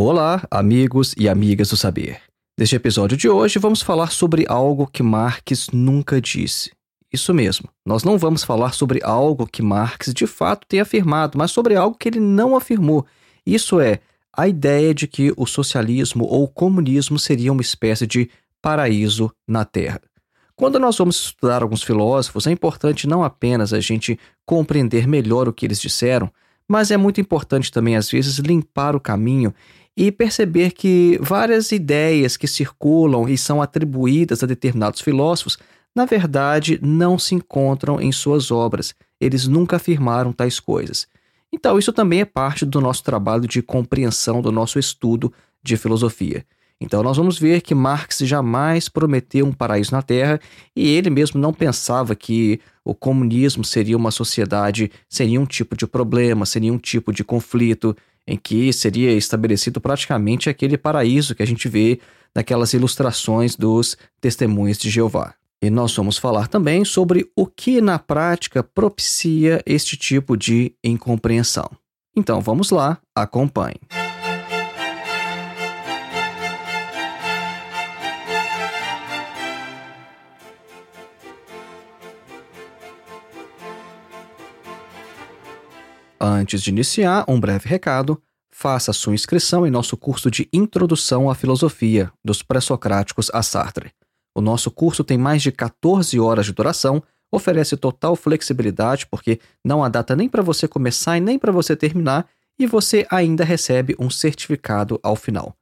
Olá, amigos e amigas do saber. Neste episódio de hoje vamos falar sobre algo que Marx nunca disse. Isso mesmo. Nós não vamos falar sobre algo que Marx de fato tem afirmado, mas sobre algo que ele não afirmou. Isso é a ideia de que o socialismo ou o comunismo seria uma espécie de paraíso na Terra. Quando nós vamos estudar alguns filósofos, é importante não apenas a gente compreender melhor o que eles disseram, mas é muito importante também, às vezes, limpar o caminho e perceber que várias ideias que circulam e são atribuídas a determinados filósofos, na verdade, não se encontram em suas obras. Eles nunca afirmaram tais coisas. Então, isso também é parte do nosso trabalho de compreensão do nosso estudo de filosofia. Então, nós vamos ver que Marx jamais prometeu um paraíso na Terra e ele mesmo não pensava que o comunismo seria uma sociedade, seria um tipo de problema, seria um tipo de conflito em que seria estabelecido praticamente aquele paraíso que a gente vê naquelas ilustrações dos testemunhos de Jeová. E nós vamos falar também sobre o que na prática propicia este tipo de incompreensão. Então vamos lá, acompanhe. Antes de iniciar, um breve recado. Faça sua inscrição em nosso curso de Introdução à Filosofia, dos Pré-Socráticos a Sartre. O nosso curso tem mais de 14 horas de duração, oferece total flexibilidade, porque não há data nem para você começar e nem para você terminar, e você ainda recebe um certificado ao final.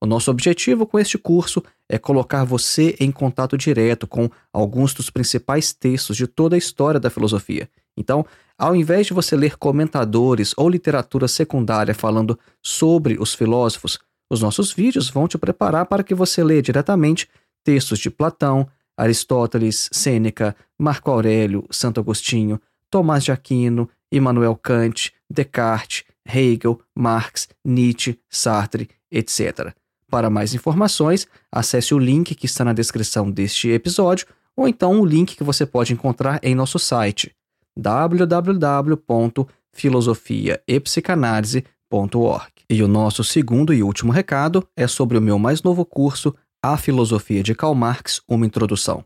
O nosso objetivo com este curso é colocar você em contato direto com alguns dos principais textos de toda a história da filosofia. Então, ao invés de você ler comentadores ou literatura secundária falando sobre os filósofos, os nossos vídeos vão te preparar para que você leia diretamente textos de Platão, Aristóteles, Sêneca, Marco Aurélio, Santo Agostinho, Tomás de Aquino, Immanuel Kant, Descartes, Hegel, Marx, Nietzsche, Sartre, etc. Para mais informações, acesse o link que está na descrição deste episódio ou então o link que você pode encontrar em nosso site www.filosofiaepsicanalise.org. E o nosso segundo e último recado é sobre o meu mais novo curso, A Filosofia de Karl Marx, uma introdução.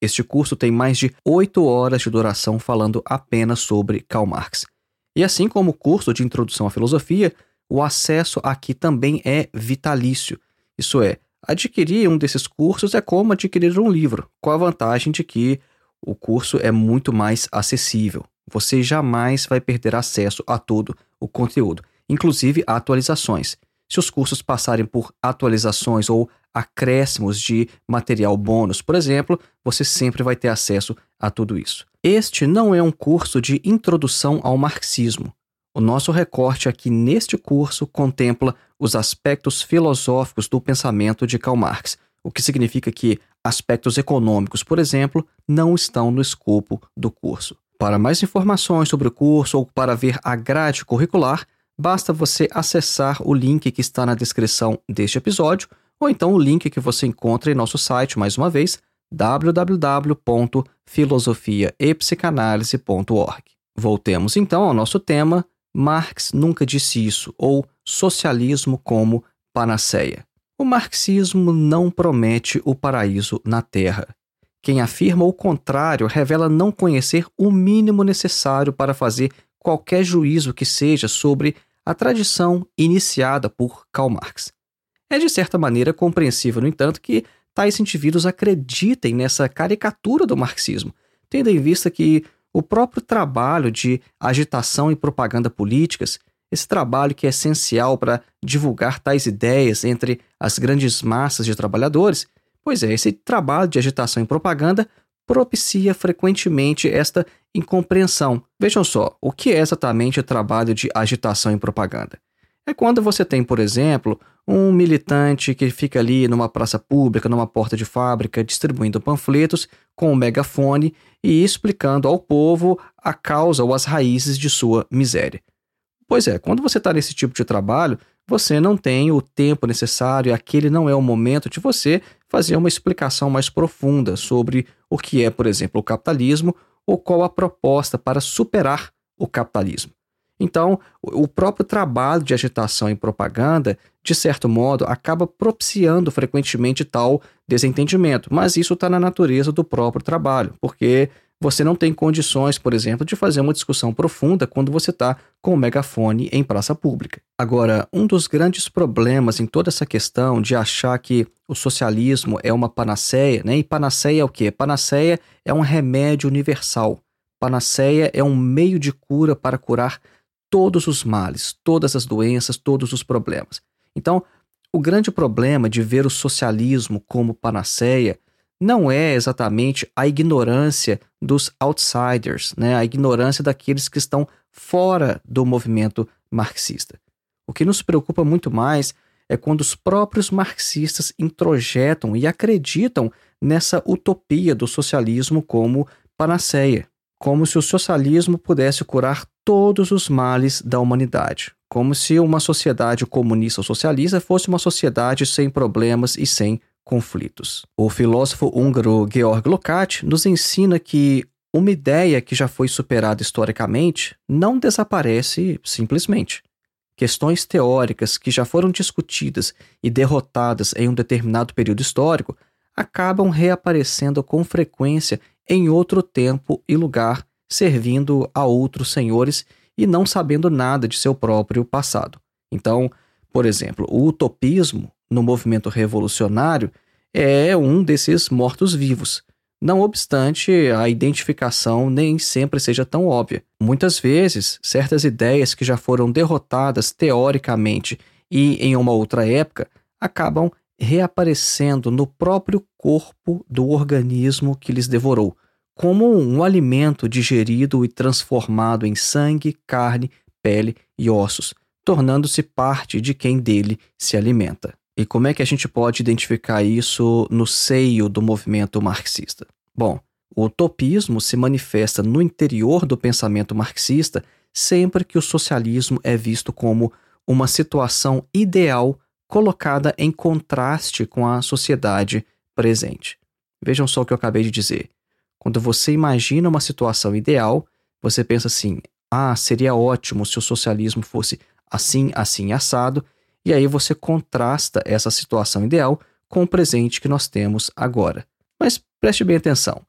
Este curso tem mais de oito horas de duração falando apenas sobre Karl Marx. E assim como o curso de introdução à filosofia, o acesso aqui também é vitalício. Isso é, adquirir um desses cursos é como adquirir um livro, com a vantagem de que o curso é muito mais acessível. Você jamais vai perder acesso a todo o conteúdo, inclusive atualizações. Se os cursos passarem por atualizações ou acréscimos de material bônus, por exemplo, você sempre vai ter acesso a tudo isso. Este não é um curso de introdução ao marxismo. O nosso recorte aqui neste curso contempla os aspectos filosóficos do pensamento de Karl Marx, o que significa que aspectos econômicos, por exemplo, não estão no escopo do curso. Para mais informações sobre o curso ou para ver a grade curricular, basta você acessar o link que está na descrição deste episódio ou então o link que você encontra em nosso site, mais uma vez, www.filosofiaepsicanalise.org. Voltemos então ao nosso tema: Marx nunca disse isso, ou socialismo como panaceia. O marxismo não promete o paraíso na Terra. Quem afirma o contrário revela não conhecer o mínimo necessário para fazer qualquer juízo que seja sobre a tradição iniciada por Karl Marx. É de certa maneira compreensível, no entanto, que tais indivíduos acreditem nessa caricatura do marxismo, tendo em vista que o próprio trabalho de agitação e propaganda políticas esse trabalho que é essencial para divulgar tais ideias entre as grandes massas de trabalhadores, pois é, esse trabalho de agitação e propaganda propicia frequentemente esta incompreensão. Vejam só, o que é exatamente o trabalho de agitação e propaganda? É quando você tem, por exemplo, um militante que fica ali numa praça pública, numa porta de fábrica, distribuindo panfletos com um megafone e explicando ao povo a causa ou as raízes de sua miséria. Pois é, quando você está nesse tipo de trabalho, você não tem o tempo necessário, aquele não é o momento de você fazer uma explicação mais profunda sobre o que é, por exemplo, o capitalismo ou qual a proposta para superar o capitalismo. Então, o próprio trabalho de agitação e propaganda, de certo modo, acaba propiciando frequentemente tal desentendimento, mas isso está na natureza do próprio trabalho, porque você não tem condições, por exemplo, de fazer uma discussão profunda quando você está com o megafone em praça pública. Agora, um dos grandes problemas em toda essa questão de achar que o socialismo é uma panaceia, né? E panaceia é o quê? Panaceia é um remédio universal. Panaceia é um meio de cura para curar todos os males, todas as doenças, todos os problemas. Então, o grande problema de ver o socialismo como panaceia não é exatamente a ignorância dos outsiders, né? a ignorância daqueles que estão fora do movimento marxista. O que nos preocupa muito mais é quando os próprios marxistas introjetam e acreditam nessa utopia do socialismo como panaceia, como se o socialismo pudesse curar todos os males da humanidade, como se uma sociedade comunista ou socialista fosse uma sociedade sem problemas e sem conflitos. O filósofo húngaro Georg Lukács nos ensina que uma ideia que já foi superada historicamente não desaparece simplesmente. Questões teóricas que já foram discutidas e derrotadas em um determinado período histórico acabam reaparecendo com frequência em outro tempo e lugar, servindo a outros senhores e não sabendo nada de seu próprio passado. Então, por exemplo, o utopismo no movimento revolucionário é um desses mortos-vivos. Não obstante, a identificação nem sempre seja tão óbvia. Muitas vezes, certas ideias que já foram derrotadas teoricamente e em uma outra época acabam reaparecendo no próprio corpo do organismo que lhes devorou, como um alimento digerido e transformado em sangue, carne, pele e ossos, tornando-se parte de quem dele se alimenta. E como é que a gente pode identificar isso no seio do movimento marxista? Bom, o utopismo se manifesta no interior do pensamento marxista sempre que o socialismo é visto como uma situação ideal colocada em contraste com a sociedade presente. Vejam só o que eu acabei de dizer. Quando você imagina uma situação ideal, você pensa assim: ah, seria ótimo se o socialismo fosse assim, assim, assado, e aí você contrasta essa situação ideal com o presente que nós temos agora. Mas preste bem atenção.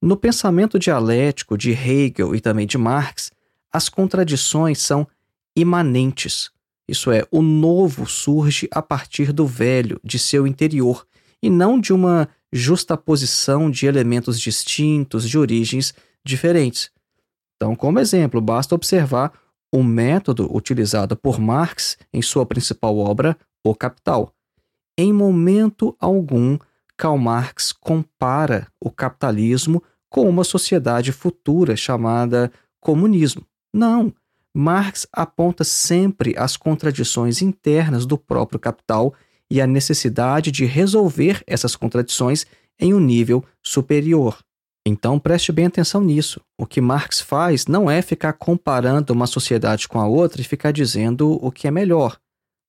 No pensamento dialético de Hegel e também de Marx, as contradições são imanentes. Isso é, o novo surge a partir do velho, de seu interior, e não de uma justaposição de elementos distintos, de origens diferentes. Então, como exemplo, basta observar o método utilizado por Marx em sua principal obra, O Capital. Em momento algum, Karl Marx compara o capitalismo com uma sociedade futura chamada comunismo. Não. Marx aponta sempre as contradições internas do próprio capital e a necessidade de resolver essas contradições em um nível superior. Então preste bem atenção nisso. O que Marx faz não é ficar comparando uma sociedade com a outra e ficar dizendo o que é melhor.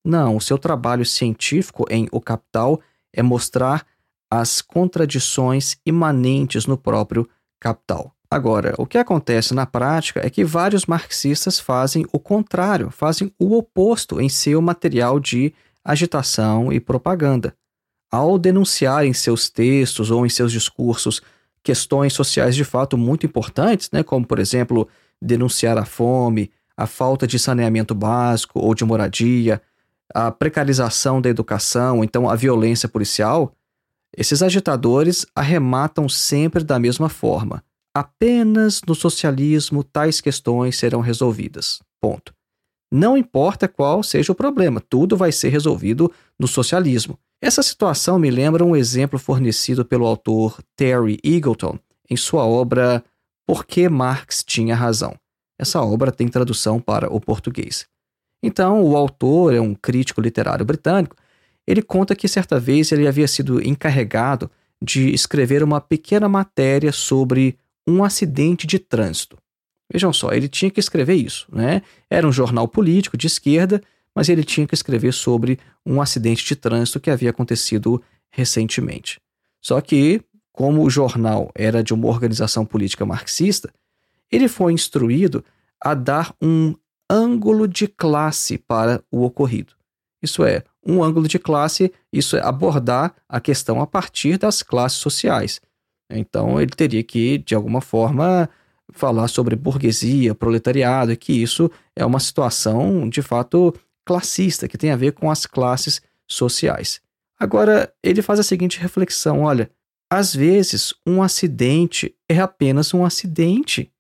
Não, o seu trabalho científico em O Capital é mostrar as contradições imanentes no próprio capital. Agora, o que acontece na prática é que vários marxistas fazem o contrário, fazem o oposto em seu material de agitação e propaganda. Ao denunciar em seus textos ou em seus discursos questões sociais de fato muito importantes, né, como, por exemplo, denunciar a fome, a falta de saneamento básico ou de moradia, a precarização da educação, então a violência policial, esses agitadores arrematam sempre da mesma forma. Apenas no socialismo tais questões serão resolvidas. Ponto. Não importa qual seja o problema, tudo vai ser resolvido no socialismo. Essa situação me lembra um exemplo fornecido pelo autor Terry Eagleton em sua obra Por que Marx tinha razão. Essa obra tem tradução para o português. Então, o autor é um crítico literário britânico. Ele conta que certa vez ele havia sido encarregado de escrever uma pequena matéria sobre um acidente de trânsito. Vejam só, ele tinha que escrever isso, né? Era um jornal político de esquerda, mas ele tinha que escrever sobre um acidente de trânsito que havia acontecido recentemente. Só que, como o jornal era de uma organização política marxista, ele foi instruído a dar um ângulo de classe para o ocorrido. Isso é, um ângulo de classe, isso é abordar a questão a partir das classes sociais. Então ele teria que, de alguma forma, falar sobre burguesia, proletariado, e que isso é uma situação de fato classista, que tem a ver com as classes sociais. Agora, ele faz a seguinte reflexão: olha, às vezes um acidente é apenas um acidente.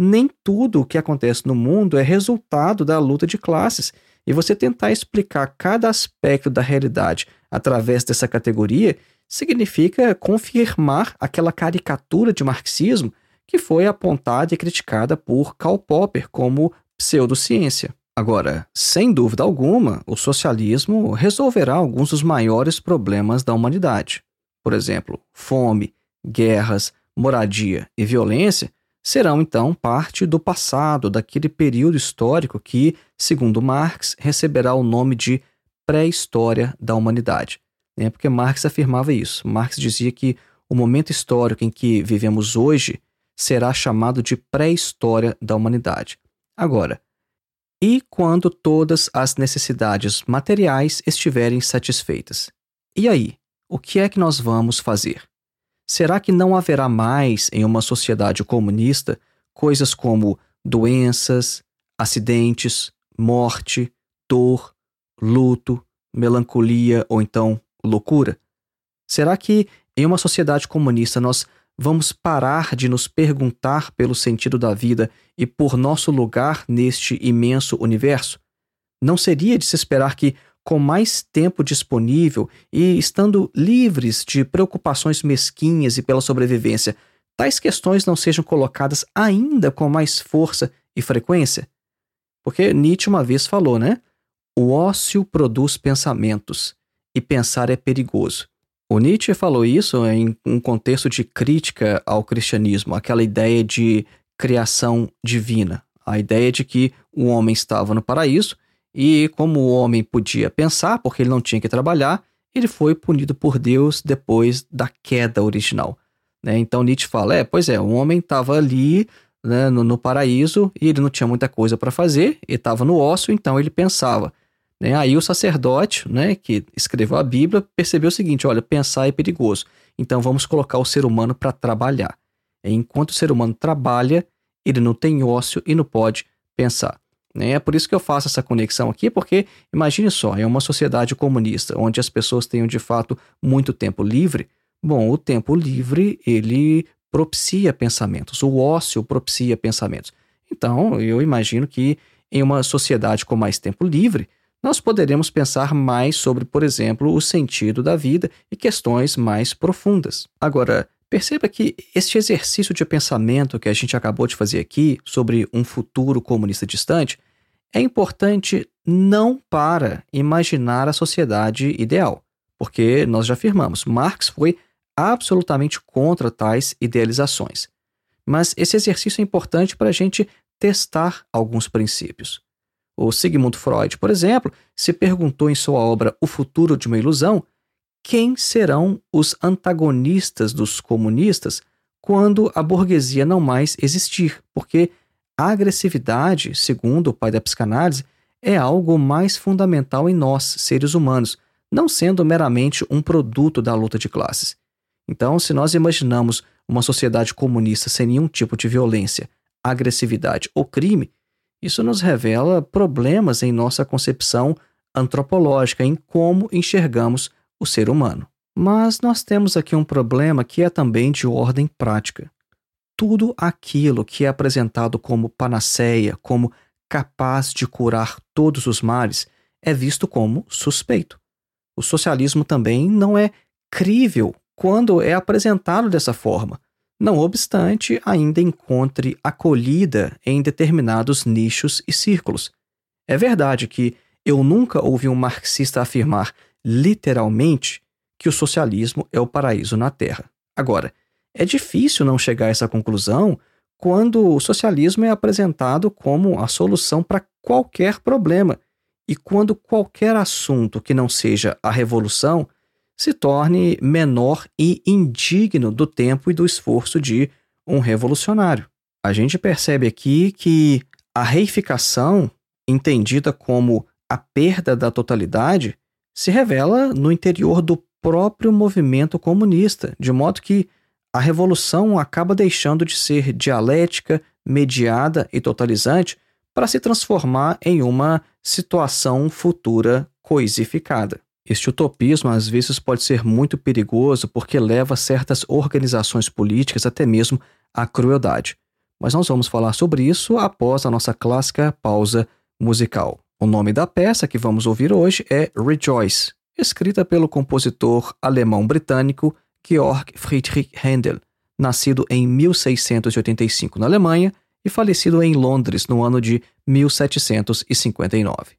Nem tudo o que acontece no mundo é resultado da luta de classes. E você tentar explicar cada aspecto da realidade através dessa categoria significa confirmar aquela caricatura de marxismo que foi apontada e criticada por Karl Popper como pseudociência. Agora, sem dúvida alguma, o socialismo resolverá alguns dos maiores problemas da humanidade. Por exemplo, fome, guerras, moradia e violência serão então parte do passado, daquele período histórico que, segundo Marx, receberá o nome de pré-história da humanidade. É porque Marx afirmava isso. Marx dizia que o momento histórico em que vivemos hoje será chamado de pré-história da humanidade. Agora, e quando todas as necessidades materiais estiverem satisfeitas? E aí, o que é que nós vamos fazer? Será que não haverá mais em uma sociedade comunista coisas como doenças, acidentes, morte, dor, luto, melancolia ou então loucura? Será que em uma sociedade comunista nós vamos parar de nos perguntar pelo sentido da vida e por nosso lugar neste imenso universo? Não seria de se esperar que, com mais tempo disponível e estando livres de preocupações mesquinhas e pela sobrevivência, tais questões não sejam colocadas ainda com mais força e frequência? Porque Nietzsche uma vez falou, né? O ócio produz pensamentos, e pensar é perigoso. O Nietzsche falou isso em um contexto de crítica ao cristianismo, aquela ideia de criação divina, a ideia de que o homem estava no paraíso e, como o homem podia pensar, porque ele não tinha que trabalhar, ele foi punido por Deus depois da queda original. Né? Então Nietzsche fala: é, pois é, o homem estava ali né, no, no, paraíso e ele não tinha muita coisa para fazer, ele estava no ócio, então ele pensava. Né? Aí o sacerdote, né, que escreveu a Bíblia, percebeu o seguinte: olha, pensar é perigoso. Então vamos colocar o ser humano para trabalhar. Enquanto o ser humano trabalha, ele não tem ócio e não pode pensar. Né? É por isso que eu faço essa conexão aqui, porque imagine só, é uma sociedade comunista onde as pessoas tenham de fato muito tempo livre. Bom, o tempo livre ele propicia pensamentos, o ócio propicia pensamentos. Então, eu imagino que em uma sociedade com mais tempo livre, nós poderemos pensar mais sobre, por exemplo, o sentido da vida e questões mais profundas. Agora, perceba que este exercício de pensamento que a gente acabou de fazer aqui sobre um futuro comunista distante é importante não para imaginar a sociedade ideal, porque nós já afirmamos, Marx foi absolutamente contra tais idealizações. Mas esse exercício é importante para a gente testar alguns princípios. O Sigmund Freud, por exemplo, se perguntou em sua obra O Futuro de uma Ilusão quem serão os antagonistas dos comunistas quando a burguesia não mais existir, porque a agressividade, segundo o pai da psicanálise, é algo mais fundamental em nós, seres humanos, não sendo meramente um produto da luta de classes. Então, se nós imaginamos uma sociedade comunista sem nenhum tipo de violência, agressividade ou crime, isso nos revela problemas em nossa concepção antropológica, em como enxergamos o ser humano. Mas nós temos aqui um problema que é também de ordem prática. Tudo aquilo que é apresentado como panaceia, como capaz de curar todos os males, é visto como suspeito. O socialismo também não é crível quando é apresentado dessa forma. Não obstante, ainda encontre acolhida em determinados nichos e círculos. É verdade que eu nunca ouvi um marxista afirmar literalmente que o socialismo é o paraíso na Terra. Agora, é difícil não chegar a essa conclusão quando o socialismo é apresentado como a solução para qualquer problema e quando qualquer assunto que não seja a revolução se torne menor e indigno do tempo e do esforço de um revolucionário. A gente percebe aqui que a reificação, entendida como a perda da totalidade, se revela no interior do próprio movimento comunista, de modo que a revolução acaba deixando de ser dialética, mediada e totalizante para se transformar em uma situação futura coisificada. Este utopismo às vezes pode ser muito perigoso porque leva certas organizações políticas até mesmo à crueldade. Mas nós vamos falar sobre isso após a nossa clássica pausa musical. O nome da peça que vamos ouvir hoje é Rejoice, escrita pelo compositor alemão-britânico Georg Friedrich Händel, nascido em 1685 na Alemanha e falecido em Londres no ano de 1759.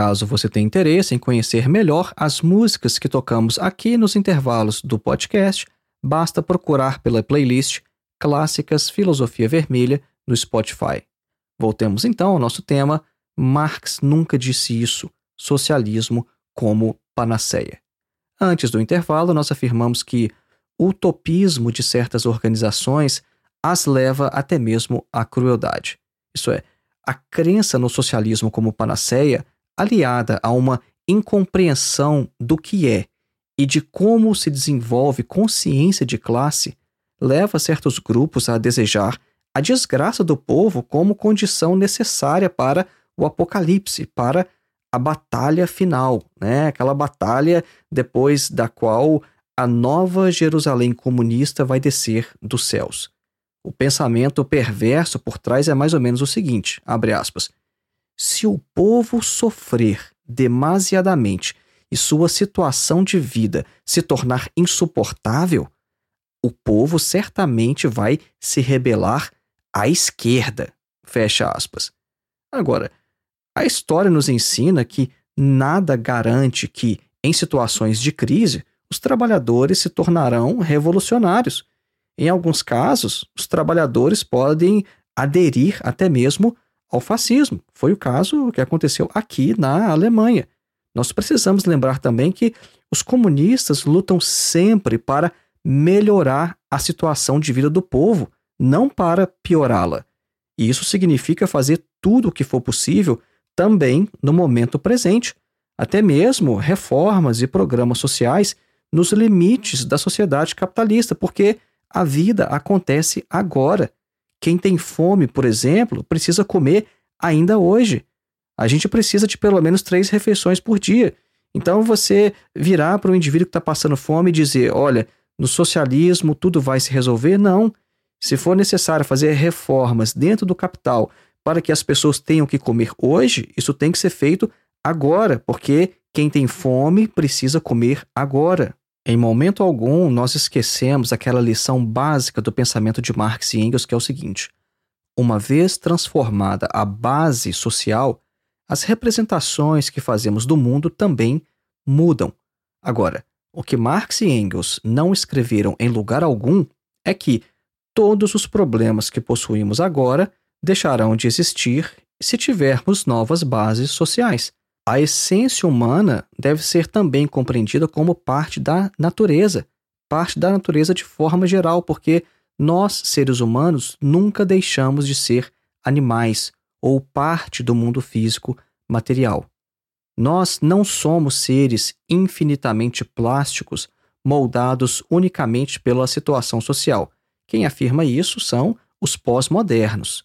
Caso você tenha interesse em conhecer melhor as músicas que tocamos aqui nos intervalos do podcast, basta procurar pela playlist Clássicas Filosofia Vermelha no Spotify. Voltemos então ao nosso tema: Marx nunca disse isso, socialismo como panaceia. Antes do intervalo, nós afirmamos que o utopismo de certas organizações as leva até mesmo à crueldade. Isso é, a crença no socialismo como panaceia aliada a uma incompreensão do que é e de como se desenvolve consciência de classe, leva certos grupos a desejar a desgraça do povo como condição necessária para o apocalipse, para a batalha final, né? Aquela batalha depois da qual a nova Jerusalém comunista vai descer dos céus. O pensamento perverso por trás é mais ou menos o seguinte, abre aspas: se o povo sofrer demasiadamente e sua situação de vida se tornar insuportável, o povo certamente vai se rebelar à esquerda. Fecha aspas. Agora, a história nos ensina que nada garante que, em situações de crise, os trabalhadores se tornarão revolucionários. Em alguns casos, os trabalhadores podem aderir até mesmo ao fascismo. Foi o caso que aconteceu aqui na Alemanha. Nós precisamos lembrar também que os comunistas lutam sempre para melhorar a situação de vida do povo, não para piorá-la. E isso significa fazer tudo o que for possível também no momento presente, até mesmo reformas e programas sociais nos limites da sociedade capitalista, porque a vida acontece agora. Quem tem fome, por exemplo, precisa comer ainda hoje. A gente precisa de pelo menos três refeições por dia. Então você virar para o indivíduo que está passando fome e dizer: olha, no socialismo tudo vai se resolver? Não. Se for necessário fazer reformas dentro do capital para que as pessoas tenham que comer hoje, isso tem que ser feito agora, porque quem tem fome precisa comer agora. Em momento algum, nós esquecemos aquela lição básica do pensamento de Marx e Engels, que é o seguinte: uma vez transformada a base social, as representações que fazemos do mundo também mudam. Agora, o que Marx e Engels não escreveram em lugar algum é que todos os problemas que possuímos agora deixarão de existir se tivermos novas bases sociais. A essência humana deve ser também compreendida como parte da natureza, parte da natureza de forma geral, porque nós, seres humanos, nunca deixamos de ser animais ou parte do mundo físico material. Nós não somos seres infinitamente plásticos, moldados unicamente pela situação social. Quem afirma isso são os pós-modernos.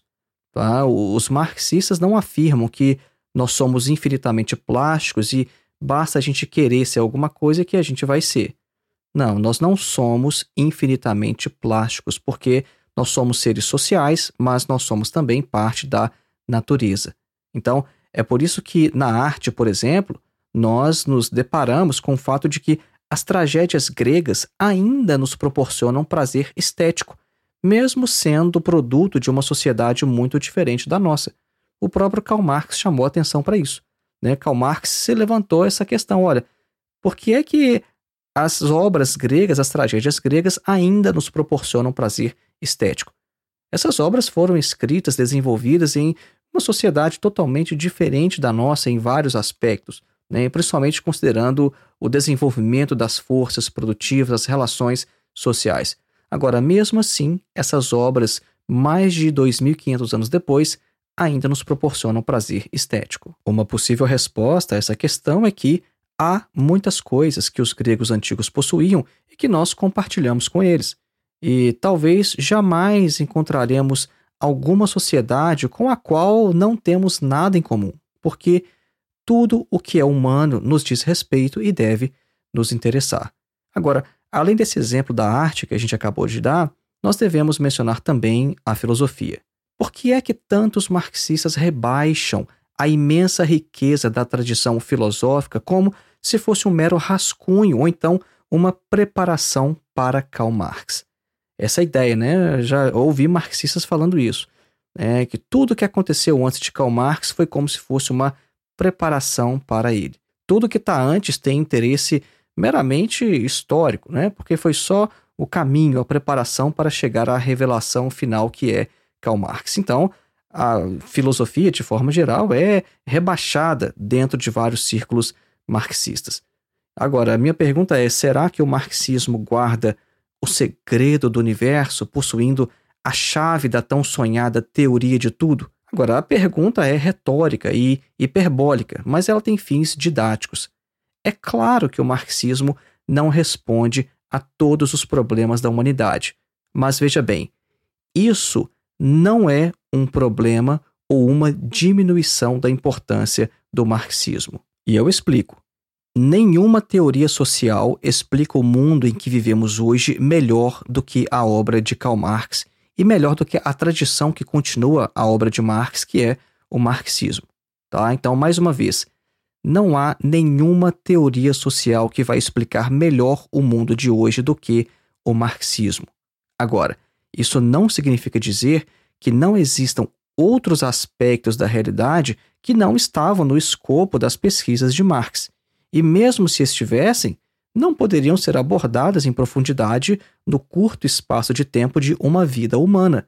Tá? Os marxistas não afirmam que nós somos infinitamente plásticos e basta a gente querer ser alguma coisa que a gente vai ser. Não, nós não somos infinitamente plásticos, porque nós somos seres sociais, mas nós somos também parte da natureza. Então, é por isso que na arte, por exemplo, nós nos deparamos com o fato de que as tragédias gregas ainda nos proporcionam prazer estético, mesmo sendo produto de uma sociedade muito diferente da nossa o próprio Karl Marx chamou atenção para isso. Né? Karl Marx se levantou essa questão: olha, por que é que as obras gregas, as tragédias gregas, ainda nos proporcionam prazer estético? Essas obras foram escritas, desenvolvidas em uma sociedade totalmente diferente da nossa em vários aspectos, né? principalmente considerando o desenvolvimento das forças produtivas, as relações sociais. Agora, mesmo assim, essas obras, mais de 2.500 anos depois, ainda nos proporcionam prazer estético. Uma possível resposta a essa questão é que há muitas coisas que os gregos antigos possuíam e que nós compartilhamos com eles. E talvez jamais encontraremos alguma sociedade com a qual não temos nada em comum, porque tudo o que é humano nos diz respeito e deve nos interessar. Agora, além desse exemplo da arte que a gente acabou de dar, nós devemos mencionar também a filosofia. Por que é que tantos marxistas rebaixam a imensa riqueza da tradição filosófica como se fosse um mero rascunho ou então uma preparação para Karl Marx? Essa ideia, né? Já ouvi marxistas falando isso. É, que tudo que aconteceu antes de Karl Marx foi como se fosse uma preparação para ele. Tudo que está antes tem interesse meramente histórico, né? porque foi só o caminho, a preparação para chegar à revelação final que é Karl Marx. Então, a filosofia, de forma geral, é rebaixada dentro de vários círculos marxistas. Agora, a minha pergunta é: será que o marxismo guarda o segredo do universo, possuindo a chave da tão sonhada teoria de tudo? Agora, a pergunta é retórica e hiperbólica, mas ela tem fins didáticos. É claro que o marxismo não responde a todos os problemas da humanidade, mas veja bem, isso não é um problema ou uma diminuição da importância do marxismo. E eu explico. Nenhuma teoria social explica o mundo em que vivemos hoje melhor do que a obra de Karl Marx e melhor do que a tradição que continua a obra de Marx, que é o marxismo. Tá? Então, mais uma vez, não há nenhuma teoria social que vai explicar melhor o mundo de hoje do que o marxismo. Agora, isso não significa dizer que não existam outros aspectos da realidade que não estavam no escopo das pesquisas de Marx e mesmo se estivessem, não poderiam ser abordadas em profundidade no curto espaço de tempo de uma vida humana.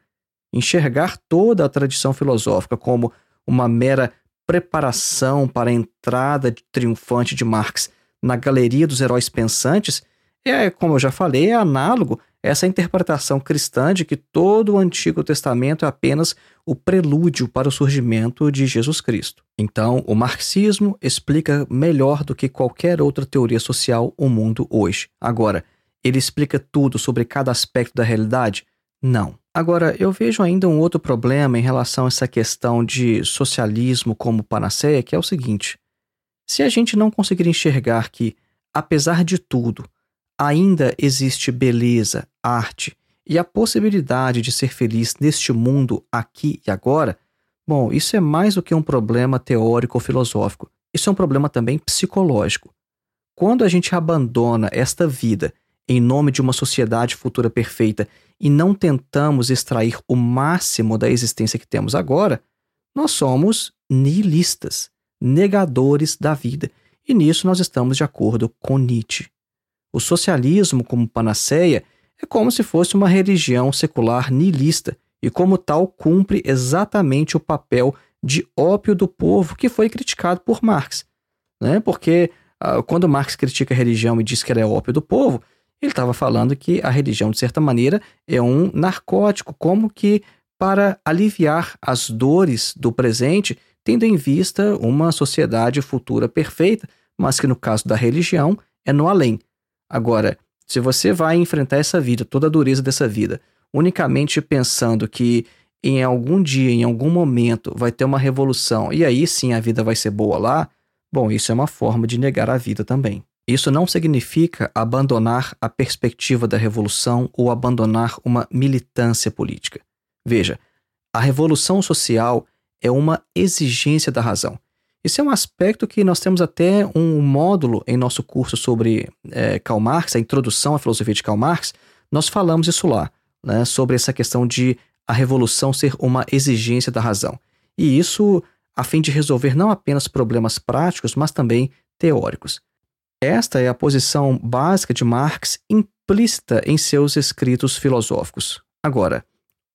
Enxergar toda a tradição filosófica como uma mera preparação para a entrada triunfante de Marx na galeria dos heróis pensantes é, como eu já falei, é análogo essa interpretação cristã de que todo o Antigo Testamento é apenas o prelúdio para o surgimento de Jesus Cristo. Então, o marxismo explica melhor do que qualquer outra teoria social o mundo hoje. Agora, ele explica tudo sobre cada aspecto da realidade? Não. Agora, eu vejo ainda um outro problema em relação a essa questão de socialismo como panaceia, que é o seguinte: se a gente não conseguir enxergar que, apesar de tudo, ainda existe beleza, arte e a possibilidade de ser feliz neste mundo aqui e agora, bom, isso é mais do que um problema teórico ou filosófico. Isso é um problema também psicológico. Quando a gente abandona esta vida em nome de uma sociedade futura perfeita e não tentamos extrair o máximo da existência que temos agora, nós somos nihilistas, negadores da vida. E nisso nós estamos de acordo com Nietzsche. O socialismo, como panaceia, é como se fosse uma religião secular nihilista e, como tal, cumpre exatamente o papel de ópio do povo que foi criticado por Marx. Né? Porque ah, quando Marx critica a religião e diz que ela é ópio do povo, ele estava falando que a religião, de certa maneira, é um narcótico, como que para aliviar as dores do presente, tendo em vista uma sociedade futura perfeita, mas que no caso da religião é no além. Agora, se você vai enfrentar essa vida, toda a dureza dessa vida, unicamente pensando que em algum dia, em algum momento, vai ter uma revolução e aí sim a vida vai ser boa lá, bom, isso é uma forma de negar a vida também. Isso não significa abandonar a perspectiva da revolução ou abandonar uma militância política. Veja, a revolução social é uma exigência da razão. Esse é um aspecto que nós temos até um módulo em nosso curso sobre é, Karl Marx, a introdução à filosofia de Karl Marx. Nós falamos isso lá, né, sobre essa questão de a revolução ser uma exigência da razão. E isso a fim de resolver não apenas problemas práticos, mas também teóricos. Esta é a posição básica de Marx implícita em seus escritos filosóficos. Agora,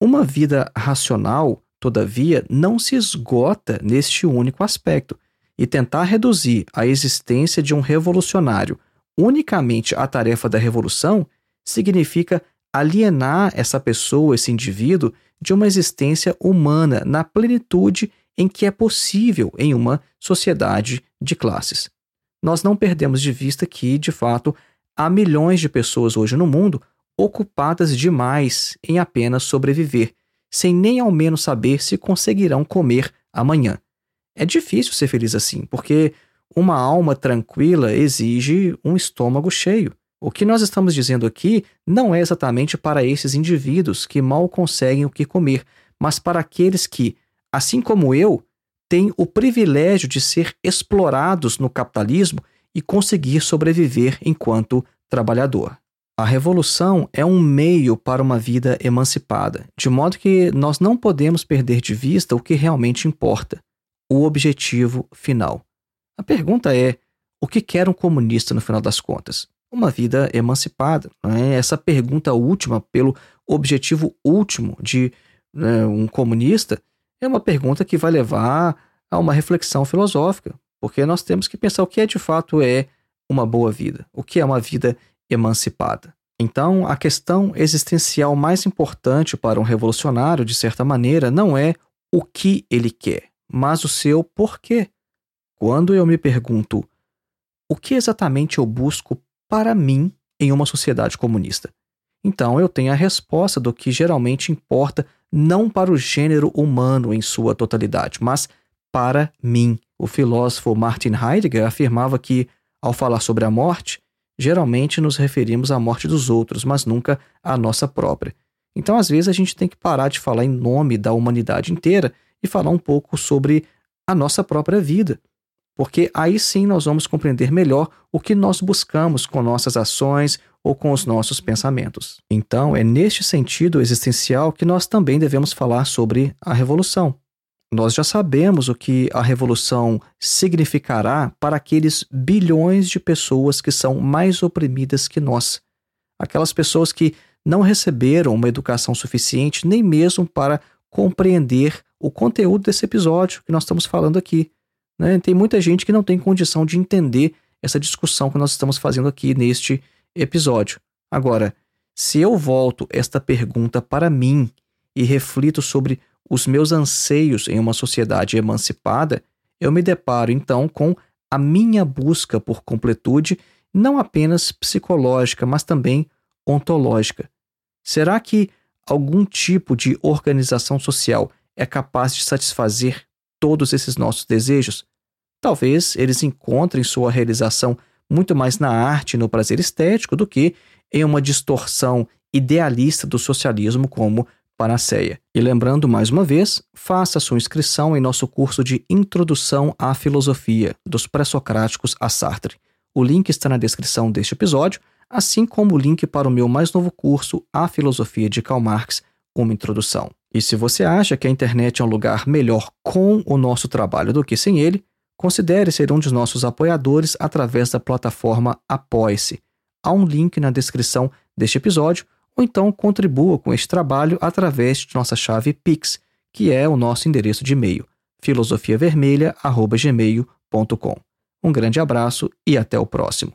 uma vida racional todavia, não se esgota neste único aspecto, e tentar reduzir a existência de um revolucionário unicamente à tarefa da revolução significa alienar essa pessoa, esse indivíduo, de uma existência humana na plenitude em que é possível em uma sociedade de classes. Nós não perdemos de vista que, de fato, há milhões de pessoas hoje no mundo ocupadas demais em apenas sobreviver, sem nem ao menos saber se conseguirão comer amanhã. É difícil ser feliz assim, porque uma alma tranquila exige um estômago cheio. O que nós estamos dizendo aqui não é exatamente para esses indivíduos que mal conseguem o que comer, mas para aqueles que, assim como eu, têm o privilégio de ser explorados no capitalismo e conseguir sobreviver enquanto trabalhador. A revolução é um meio para uma vida emancipada, de modo que nós não podemos perder de vista o que realmente importa, o objetivo final. A pergunta é: o que quer um comunista no final das contas? Uma vida emancipada. É? Essa pergunta última, pelo objetivo último de né, um comunista, é uma pergunta que vai levar a uma reflexão filosófica, porque nós temos que pensar o que é de fato é uma boa vida, o que é uma vida emancipada. Então, a questão existencial mais importante para um revolucionário, de certa maneira, não é o que ele quer, mas o seu porquê. Quando eu me pergunto o que exatamente eu busco para mim em uma sociedade comunista, então eu tenho a resposta do que geralmente importa não para o gênero humano em sua totalidade, mas para mim. O filósofo Martin Heidegger afirmava que, ao falar sobre a morte, geralmente nos referimos à morte dos outros, mas nunca à nossa própria. Então, às vezes, a gente tem que parar de falar em nome da humanidade inteira e falar um pouco sobre a nossa própria vida porque aí sim nós vamos compreender melhor o que nós buscamos com nossas ações ou com os nossos pensamentos. Então, é neste sentido existencial que nós também devemos falar sobre a revolução. Nós já sabemos o que a revolução significará para aqueles bilhões de pessoas que são mais oprimidas que nós. Aquelas pessoas que não receberam uma educação suficiente nem mesmo para compreender o conteúdo desse episódio que nós estamos falando aqui. Né? Tem muita gente que não tem condição de entender essa discussão que nós estamos fazendo aqui neste episódio. Agora, se eu volto esta pergunta para mim e reflito sobre os meus anseios em uma sociedade emancipada, eu me deparo então com a minha busca por completude, não apenas psicológica, mas também ontológica. Será que algum tipo de organização social é capaz de satisfazer todos esses nossos desejos? Talvez eles encontrem sua realização muito mais na arte e no prazer estético do que em uma distorção idealista do socialismo como panaceia. E lembrando mais uma vez, faça sua inscrição em nosso curso de Introdução à Filosofia, dos Pré-Socráticos a Sartre. O link está na descrição deste episódio, assim como o link para o meu mais novo curso, A Filosofia de Karl Marx, uma introdução. E se você acha que a internet é um lugar melhor com o nosso trabalho do que sem ele, considere ser um dos nossos apoiadores através da plataforma Apoie-se. Há um link na descrição deste episódio, ou então contribua com este trabalho através de nossa chave Pix, que é o nosso endereço de e-mail, filosofiavermelha.gmail.com. Um grande abraço e até o próximo.